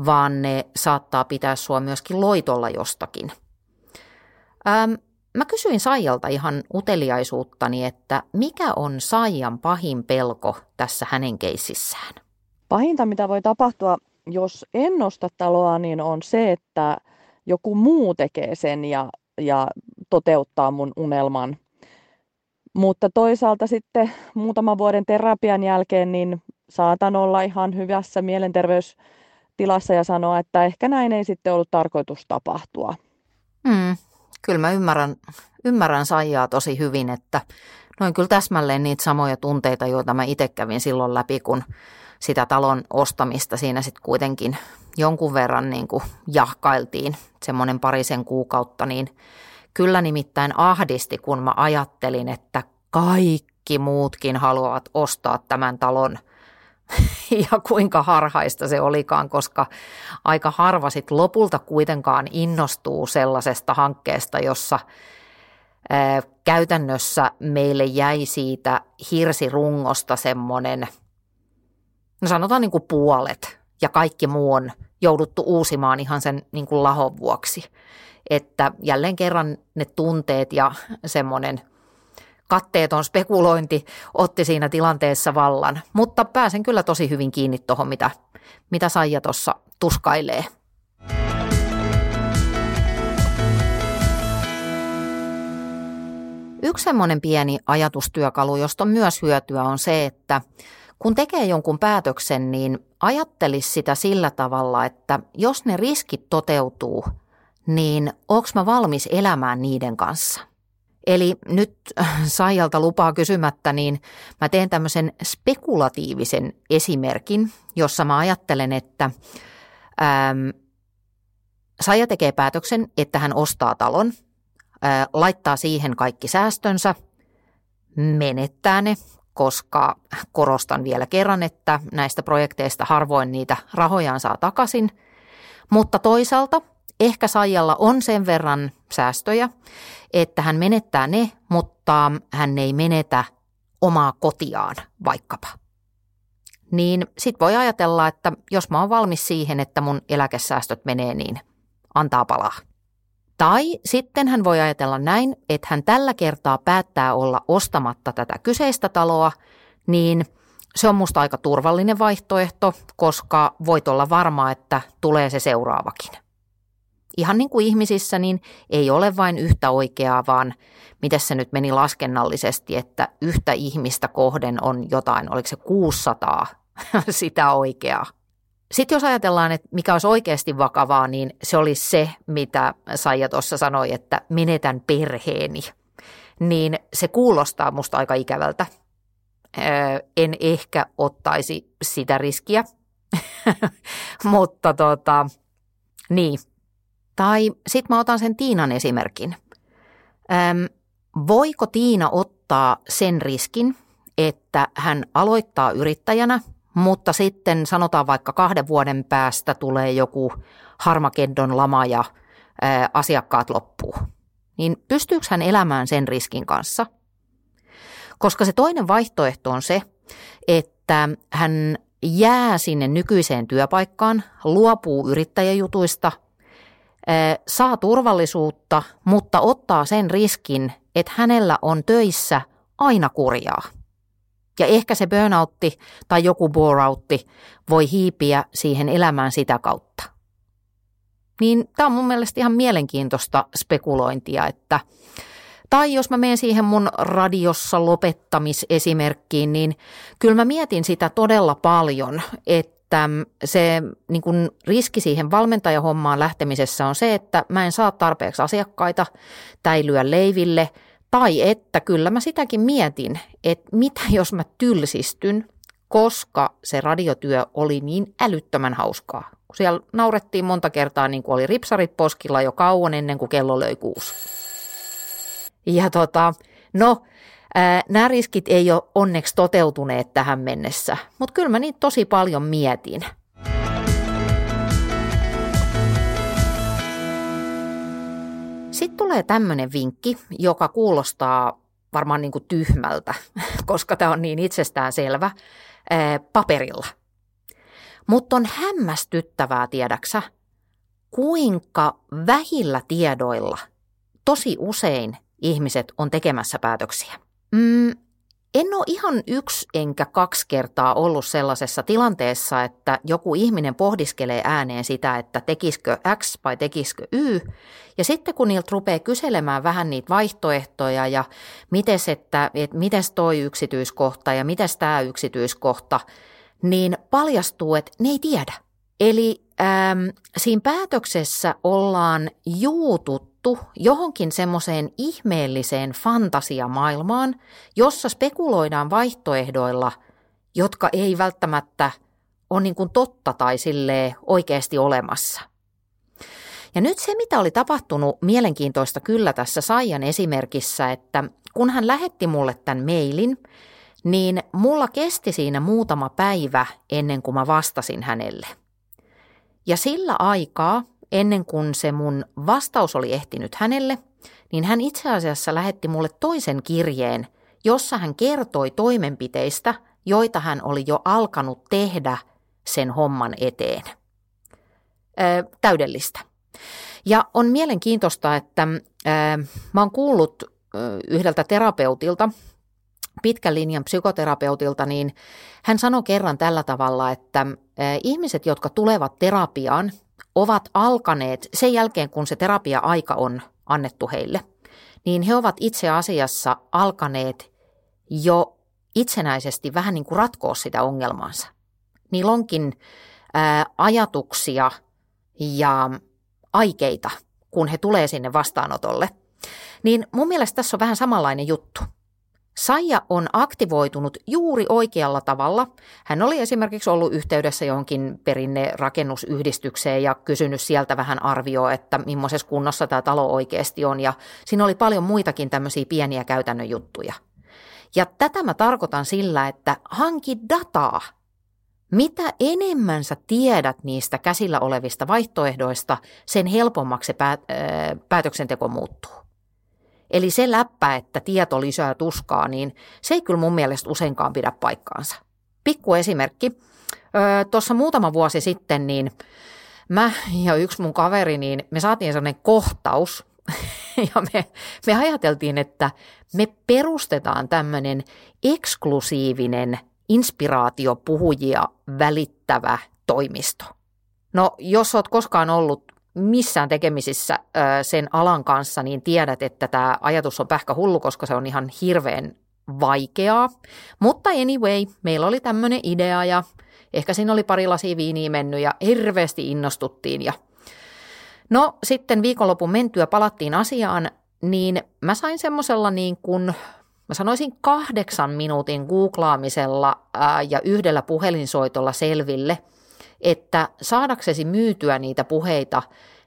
vaan ne saattaa pitää sua myöskin loitolla jostakin. Ähm, mä kysyin Saijalta ihan uteliaisuuttani, että mikä on Saijan pahin pelko tässä hänen keississään? Pahinta, mitä voi tapahtua, jos en osta taloa, niin on se, että joku muu tekee sen ja, ja toteuttaa mun unelman. Mutta toisaalta sitten muutaman vuoden terapian jälkeen niin saatan olla ihan hyvässä mielenterveystilassa ja sanoa, että ehkä näin ei sitten ollut tarkoitus tapahtua. Hmm, kyllä mä ymmärrän, ymmärrän Saijaa tosi hyvin, että noin kyllä täsmälleen niitä samoja tunteita, joita mä itse kävin silloin läpi, kun sitä talon ostamista siinä sitten kuitenkin jonkun verran niin kuin jahkailtiin semmoinen parisen kuukautta, niin kyllä nimittäin ahdisti, kun mä ajattelin, että kaikki muutkin haluavat ostaa tämän talon *laughs* ja kuinka harhaista se olikaan, koska aika harva sit lopulta kuitenkaan innostuu sellaisesta hankkeesta, jossa ää, käytännössä meille jäi siitä hirsirungosta semmoinen, no sanotaan niin kuin puolet ja kaikki muu on jouduttu uusimaan ihan sen niin kuin lahon vuoksi. Että jälleen kerran ne tunteet ja semmoinen katteeton spekulointi otti siinä tilanteessa vallan. Mutta pääsen kyllä tosi hyvin kiinni tuohon, mitä, mitä Saija tuossa tuskailee. Yksi semmoinen pieni ajatustyökalu, josta on myös hyötyä, on se, että kun tekee jonkun päätöksen, niin ajattelisi sitä sillä tavalla, että jos ne riskit toteutuu, niin onko mä valmis elämään niiden kanssa? Eli nyt Saijalta lupaa kysymättä, niin mä teen tämmöisen spekulatiivisen esimerkin, jossa mä ajattelen, että äm, Saija tekee päätöksen, että hän ostaa talon, ää, laittaa siihen kaikki säästönsä, menettää ne, koska korostan vielä kerran, että näistä projekteista harvoin niitä rahojaan saa takaisin. Mutta toisaalta ehkä Saijalla on sen verran säästöjä, että hän menettää ne, mutta hän ei menetä omaa kotiaan vaikkapa. Niin sit voi ajatella, että jos mä oon valmis siihen, että mun eläkesäästöt menee, niin antaa palaa. Tai sitten hän voi ajatella näin, että hän tällä kertaa päättää olla ostamatta tätä kyseistä taloa, niin se on musta aika turvallinen vaihtoehto, koska voit olla varma, että tulee se seuraavakin. Ihan niin kuin ihmisissä, niin ei ole vain yhtä oikeaa, vaan miten se nyt meni laskennallisesti, että yhtä ihmistä kohden on jotain, oliko se 600 *laughs* sitä oikeaa. Sitten jos ajatellaan, että mikä olisi oikeasti vakavaa, niin se olisi se, mitä Saija tuossa sanoi, että menetän perheeni. Niin se kuulostaa musta aika ikävältä. Öö, en ehkä ottaisi sitä riskiä, *laughs* mutta tota, niin. Tai sitten mä otan sen Tiinan esimerkin. Öm, voiko Tiina ottaa sen riskin, että hän aloittaa yrittäjänä – mutta sitten sanotaan vaikka kahden vuoden päästä tulee joku harmakeddon lama ja ää, asiakkaat loppuu. Niin pystyykö hän elämään sen riskin kanssa? Koska se toinen vaihtoehto on se, että hän jää sinne nykyiseen työpaikkaan, luopuu yrittäjäjutuista, saa turvallisuutta, mutta ottaa sen riskin, että hänellä on töissä aina kurjaa. Ja ehkä se burnoutti tai joku boreoutti voi hiipiä siihen elämään sitä kautta. Niin tämä on mun mielestä ihan mielenkiintoista spekulointia, että tai jos mä menen siihen mun radiossa lopettamisesimerkkiin, niin kyllä mä mietin sitä todella paljon, että se niin kun riski siihen valmentajahommaan lähtemisessä on se, että mä en saa tarpeeksi asiakkaita, täilyä leiville – tai että kyllä mä sitäkin mietin, että mitä jos mä tylsistyn, koska se radiotyö oli niin älyttömän hauskaa. Siellä naurettiin monta kertaa, niin kuin oli ripsarit poskilla jo kauan ennen kuin kello löi kuusi. Ja tota, no, nämä riskit ei ole onneksi toteutuneet tähän mennessä, mutta kyllä mä niitä tosi paljon mietin – Sitten tulee tämmöinen vinkki, joka kuulostaa varmaan niin kuin tyhmältä, *laughs* koska tämä on niin itsestään selvä. paperilla. Mutta on hämmästyttävää, tiedäksä, kuinka vähillä tiedoilla tosi usein ihmiset on tekemässä päätöksiä. Mm, en ole ihan yksi enkä kaksi kertaa ollut sellaisessa tilanteessa, että joku ihminen pohdiskelee ääneen sitä, että tekisikö X vai tekisikö Y. Ja sitten kun niiltä rupeaa kyselemään vähän niitä vaihtoehtoja ja mites, että, että mites toi yksityiskohta ja mites tämä yksityiskohta, niin paljastuu, että ne ei tiedä. Eli ähm, siinä päätöksessä ollaan juututtu johonkin semmoiseen ihmeelliseen fantasiamaailmaan, jossa spekuloidaan vaihtoehdoilla, jotka ei välttämättä ole niin kuin totta tai sille oikeasti olemassa. Ja nyt se, mitä oli tapahtunut mielenkiintoista kyllä tässä Saijan esimerkissä, että kun hän lähetti mulle tämän mailin, niin mulla kesti siinä muutama päivä ennen kuin mä vastasin hänelle – ja sillä aikaa, ennen kuin se mun vastaus oli ehtinyt hänelle, niin hän itse asiassa lähetti mulle toisen kirjeen, jossa hän kertoi toimenpiteistä, joita hän oli jo alkanut tehdä sen homman eteen. Ö, täydellistä. Ja on mielenkiintoista, että ö, mä oon kuullut ö, yhdeltä terapeutilta, pitkän linjan psykoterapeutilta, niin hän sanoi kerran tällä tavalla, että ihmiset, jotka tulevat terapiaan, ovat alkaneet sen jälkeen, kun se terapia-aika on annettu heille, niin he ovat itse asiassa alkaneet jo itsenäisesti vähän niin kuin ratkoa sitä ongelmaansa. Niillä onkin ää, ajatuksia ja aikeita, kun he tulee sinne vastaanotolle. Niin mun mielestä tässä on vähän samanlainen juttu. Saija on aktivoitunut juuri oikealla tavalla. Hän oli esimerkiksi ollut yhteydessä johonkin perinne-rakennusyhdistykseen ja kysynyt sieltä vähän arvioa, että millaisessa kunnossa tämä talo oikeasti on. Ja siinä oli paljon muitakin tämmöisiä pieniä käytännön juttuja. Ja tätä mä tarkoitan sillä, että hanki dataa. Mitä enemmän sä tiedät niistä käsillä olevista vaihtoehdoista, sen helpommaksi päätöksenteko muuttuu. Eli se läppä, että tieto lisää tuskaa, niin se ei kyllä mun mielestä useinkaan pidä paikkaansa. Pikku esimerkki. Tuossa muutama vuosi sitten, niin mä ja yksi mun kaveri, niin me saatiin sellainen kohtaus, *laughs* ja me, me ajateltiin, että me perustetaan tämmöinen eksklusiivinen inspiraatiopuhujia välittävä toimisto. No, jos oot koskaan ollut missään tekemisissä sen alan kanssa, niin tiedät, että tämä ajatus on pähkä hullu, koska se on ihan hirveän vaikeaa. Mutta anyway, meillä oli tämmöinen idea ja ehkä siinä oli pari lasia viiniä mennyt ja hirveästi innostuttiin. Ja no sitten viikonlopun mentyä palattiin asiaan, niin mä sain semmoisella niin kuin, mä sanoisin kahdeksan minuutin googlaamisella ja yhdellä puhelinsoitolla selville – että saadaksesi myytyä niitä puheita,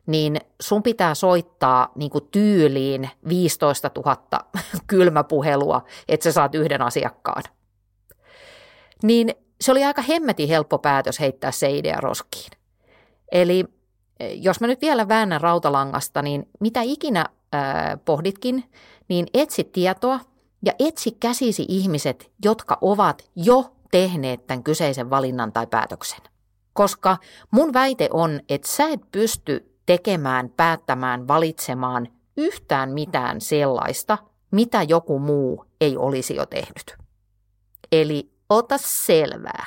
niin sun pitää soittaa niin kuin tyyliin 15 000 *laughs* kylmäpuhelua, että sä saat yhden asiakkaan. Niin se oli aika hemmetin helppo päätös heittää se idea roskiin. Eli eh, jos mä nyt vielä väännän rautalangasta, niin mitä ikinä pohditkin, niin etsi tietoa ja etsi käsisi ihmiset, jotka ovat jo tehneet tämän kyseisen valinnan tai päätöksen. Koska mun väite on, että sä et pysty tekemään, päättämään, valitsemaan yhtään mitään sellaista, mitä joku muu ei olisi jo tehnyt. Eli ota selvää.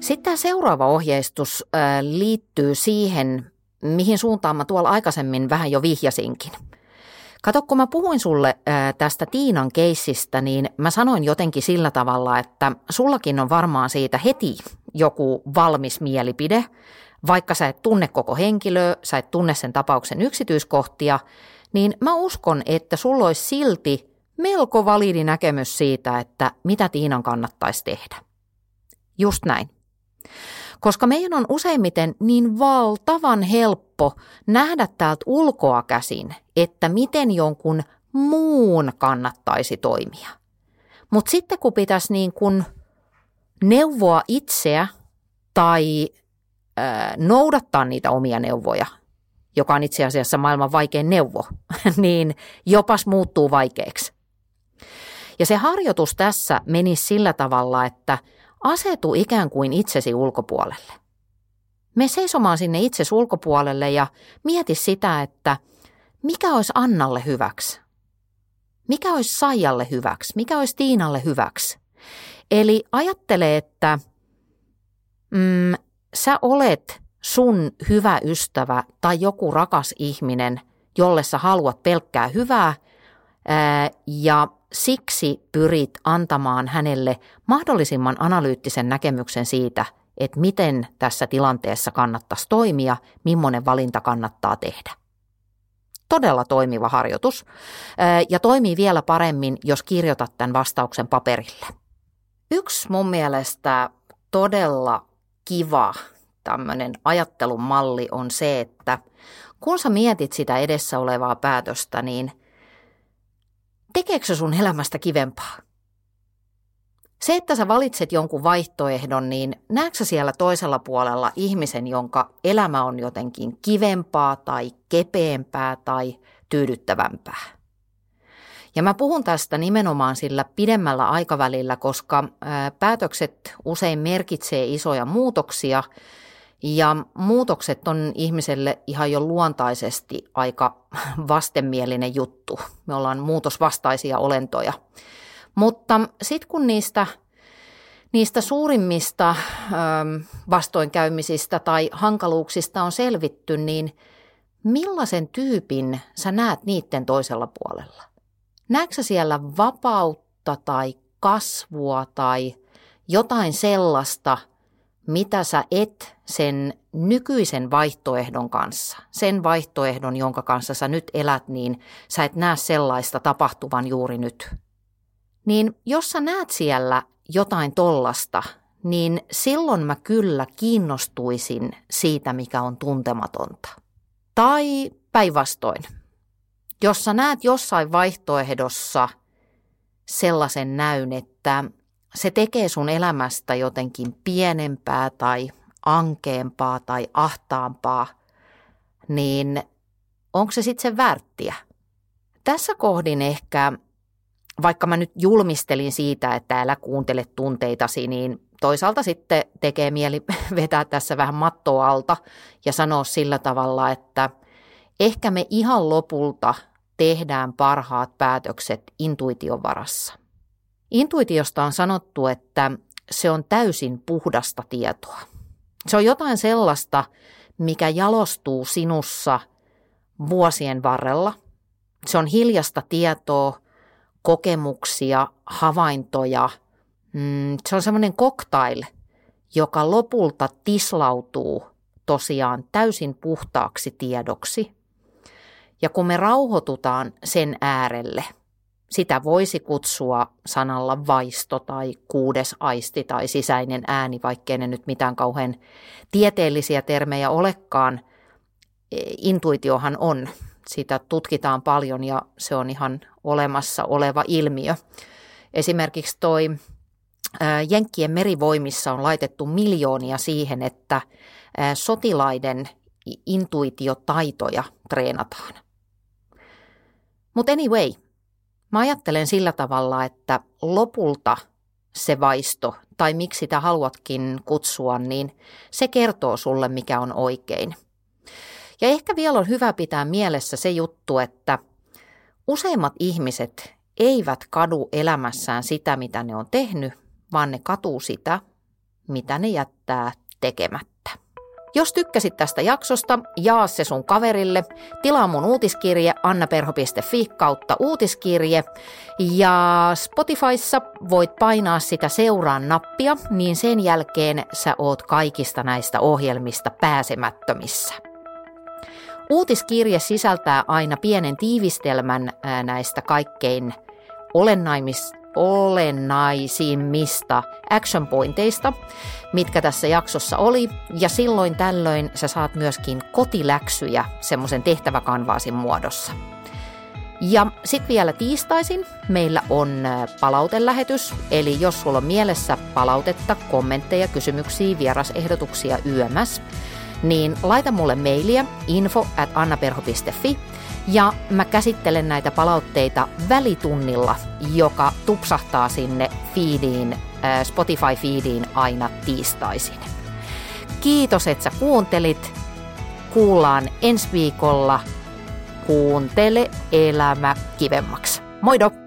Sitten tämä seuraava ohjeistus liittyy siihen, mihin suuntaan mä tuolla aikaisemmin vähän jo vihjasinkin – Kato, kun mä puhuin sulle tästä Tiinan keissistä, niin mä sanoin jotenkin sillä tavalla, että sullakin on varmaan siitä heti joku valmis mielipide, vaikka sä et tunne koko henkilöä, sä et tunne sen tapauksen yksityiskohtia, niin mä uskon, että sulla olisi silti melko validi näkemys siitä, että mitä Tiinan kannattaisi tehdä. Just näin koska meidän on useimmiten niin valtavan helppo nähdä täältä ulkoa käsin, että miten jonkun muun kannattaisi toimia. Mutta sitten kun pitäisi niin kun neuvoa itseä tai ää, noudattaa niitä omia neuvoja joka on itse asiassa maailman vaikein neuvo, *laughs* niin jopas muuttuu vaikeaksi. Ja se harjoitus tässä meni sillä tavalla, että asetu ikään kuin itsesi ulkopuolelle. Me seisomaan sinne itse ulkopuolelle ja mieti sitä, että mikä olisi Annalle hyväksi? Mikä olisi Saijalle hyväksi? Mikä olisi Tiinalle hyväksi? Eli ajattele, että mm, sä olet sun hyvä ystävä tai joku rakas ihminen, jolle sä haluat pelkkää hyvää ää, ja siksi pyrit antamaan hänelle mahdollisimman analyyttisen näkemyksen siitä, että miten tässä tilanteessa kannattaisi toimia, millainen valinta kannattaa tehdä. Todella toimiva harjoitus ja toimii vielä paremmin, jos kirjoitat tämän vastauksen paperille. Yksi mun mielestä todella kiva tämmöinen ajattelun malli on se, että kun sä mietit sitä edessä olevaa päätöstä, niin tekeekö se sun elämästä kivempaa? Se, että sä valitset jonkun vaihtoehdon, niin näetkö siellä toisella puolella ihmisen, jonka elämä on jotenkin kivempaa tai kepeämpää tai tyydyttävämpää? Ja mä puhun tästä nimenomaan sillä pidemmällä aikavälillä, koska päätökset usein merkitsee isoja muutoksia ja muutokset on ihmiselle ihan jo luontaisesti aika *laughs* vastenmielinen juttu. Me ollaan muutosvastaisia olentoja. Mutta sitten kun niistä, niistä suurimmista ö, vastoinkäymisistä tai hankaluuksista on selvitty, niin millaisen tyypin sä näet niiden toisella puolella? Näetkö siellä vapautta tai kasvua tai jotain sellaista, mitä sä et sen nykyisen vaihtoehdon kanssa, sen vaihtoehdon, jonka kanssa sä nyt elät, niin sä et näe sellaista tapahtuvan juuri nyt. Niin jos sä näet siellä jotain tollasta, niin silloin mä kyllä kiinnostuisin siitä, mikä on tuntematonta. Tai päinvastoin. Jos sä näet jossain vaihtoehdossa sellaisen näyn, että se tekee sun elämästä jotenkin pienempää tai ankeampaa tai ahtaampaa, niin onko se sitten se värttiä? Tässä kohdin ehkä, vaikka mä nyt julmistelin siitä, että älä kuuntele tunteitasi, niin toisaalta sitten tekee mieli *laughs* vetää tässä vähän mattoa alta ja sanoa sillä tavalla, että ehkä me ihan lopulta tehdään parhaat päätökset intuition varassa. Intuitiosta on sanottu, että se on täysin puhdasta tietoa. Se on jotain sellaista, mikä jalostuu sinussa vuosien varrella. Se on hiljasta tietoa, kokemuksia, havaintoja. Mm, se on semmoinen cocktail, joka lopulta tislautuu tosiaan täysin puhtaaksi tiedoksi. Ja kun me rauhoitutaan sen äärelle – sitä voisi kutsua sanalla vaisto tai kuudes aisti tai sisäinen ääni, vaikkei ne nyt mitään kauhean tieteellisiä termejä olekaan. E, intuitiohan on, sitä tutkitaan paljon ja se on ihan olemassa oleva ilmiö. Esimerkiksi toi Jenkkien merivoimissa on laitettu miljoonia siihen, että sotilaiden intuitiotaitoja treenataan. Mutta anyway, Mä ajattelen sillä tavalla, että lopulta se vaisto, tai miksi sitä haluatkin kutsua, niin se kertoo sulle, mikä on oikein. Ja ehkä vielä on hyvä pitää mielessä se juttu, että useimmat ihmiset eivät kadu elämässään sitä, mitä ne on tehnyt, vaan ne katuu sitä, mitä ne jättää tekemättä. Jos tykkäsit tästä jaksosta, jaa se sun kaverille. Tilaa mun uutiskirje annaperho.fi kautta uutiskirje. Ja Spotifyssa voit painaa sitä seuraan nappia, niin sen jälkeen sä oot kaikista näistä ohjelmista pääsemättömissä. Uutiskirje sisältää aina pienen tiivistelmän näistä kaikkein olennaimista olennaisimmista action pointeista, mitkä tässä jaksossa oli. Ja silloin tällöin sä saat myöskin kotiläksyjä semmoisen tehtäväkanvaasin muodossa. Ja sitten vielä tiistaisin meillä on palautelähetys, eli jos sulla on mielessä palautetta, kommentteja, kysymyksiä, vierasehdotuksia YMS, niin laita mulle mailia info at annaperho.fi ja mä käsittelen näitä palautteita välitunnilla, joka tupsahtaa sinne feediin, äh, Spotify-feediin aina tiistaisin. Kiitos, että sä kuuntelit. Kuullaan ensi viikolla. Kuuntele elämä kivemmaksi. Moido!